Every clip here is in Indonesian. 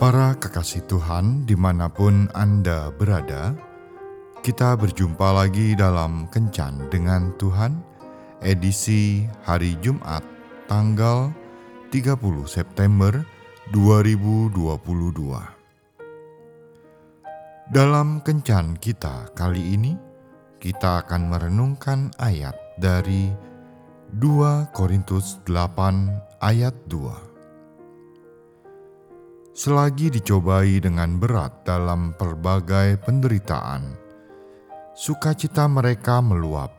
Para kekasih Tuhan, di mana pun Anda berada, kita berjumpa lagi dalam Kencan dengan Tuhan, edisi hari Jumat, tanggal 30 September 2022. Dalam Kencan kita kali ini, kita akan merenungkan ayat dari 2 Korintus 8 ayat 2 selagi dicobai dengan berat dalam berbagai penderitaan. Sukacita mereka meluap,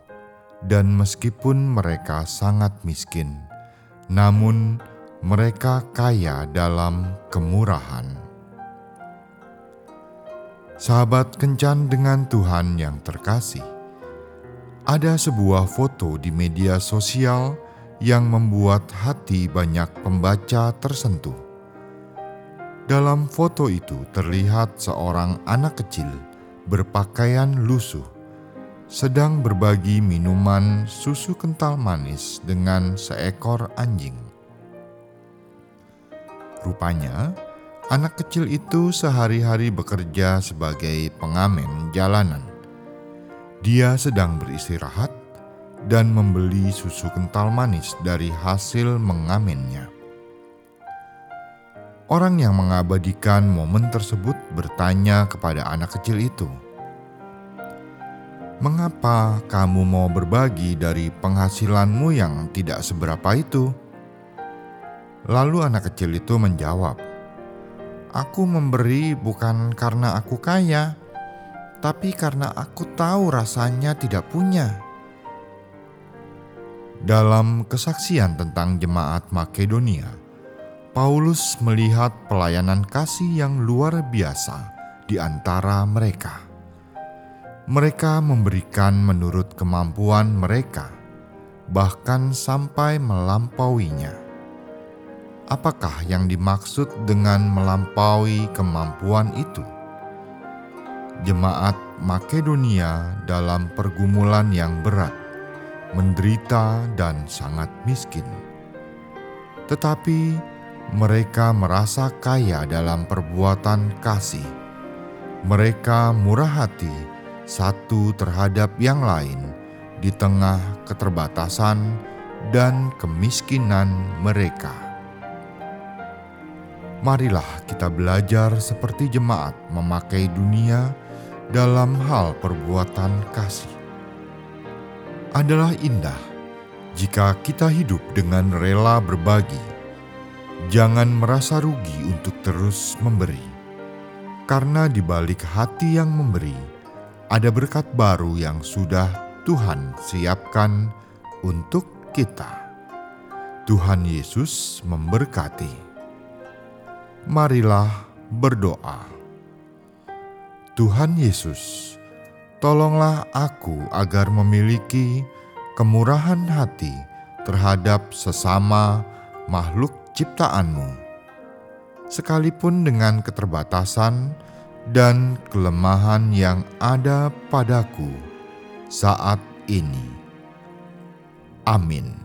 dan meskipun mereka sangat miskin, namun mereka kaya dalam kemurahan. Sahabat kencan dengan Tuhan yang terkasih, ada sebuah foto di media sosial yang membuat hati banyak pembaca tersentuh dalam foto itu terlihat seorang anak kecil berpakaian lusuh sedang berbagi minuman susu kental manis dengan seekor anjing. Rupanya, anak kecil itu sehari-hari bekerja sebagai pengamen jalanan. Dia sedang beristirahat dan membeli susu kental manis dari hasil mengamennya. Orang yang mengabadikan momen tersebut bertanya kepada anak kecil itu, "Mengapa kamu mau berbagi dari penghasilanmu yang tidak seberapa itu?" Lalu anak kecil itu menjawab, "Aku memberi bukan karena aku kaya, tapi karena aku tahu rasanya tidak punya." Dalam kesaksian tentang jemaat Makedonia, Paulus melihat pelayanan kasih yang luar biasa di antara mereka. Mereka memberikan menurut kemampuan mereka, bahkan sampai melampauinya. Apakah yang dimaksud dengan melampaui kemampuan itu? Jemaat Makedonia dalam pergumulan yang berat, menderita, dan sangat miskin, tetapi mereka merasa kaya dalam perbuatan kasih. Mereka murah hati satu terhadap yang lain di tengah keterbatasan dan kemiskinan mereka. Marilah kita belajar seperti jemaat memakai dunia dalam hal perbuatan kasih. Adalah indah jika kita hidup dengan rela berbagi Jangan merasa rugi untuk terus memberi, karena di balik hati yang memberi ada berkat baru yang sudah Tuhan siapkan untuk kita. Tuhan Yesus memberkati. Marilah berdoa. Tuhan Yesus, tolonglah aku agar memiliki kemurahan hati terhadap sesama makhluk ciptaanmu, sekalipun dengan keterbatasan dan kelemahan yang ada padaku saat ini. Amin.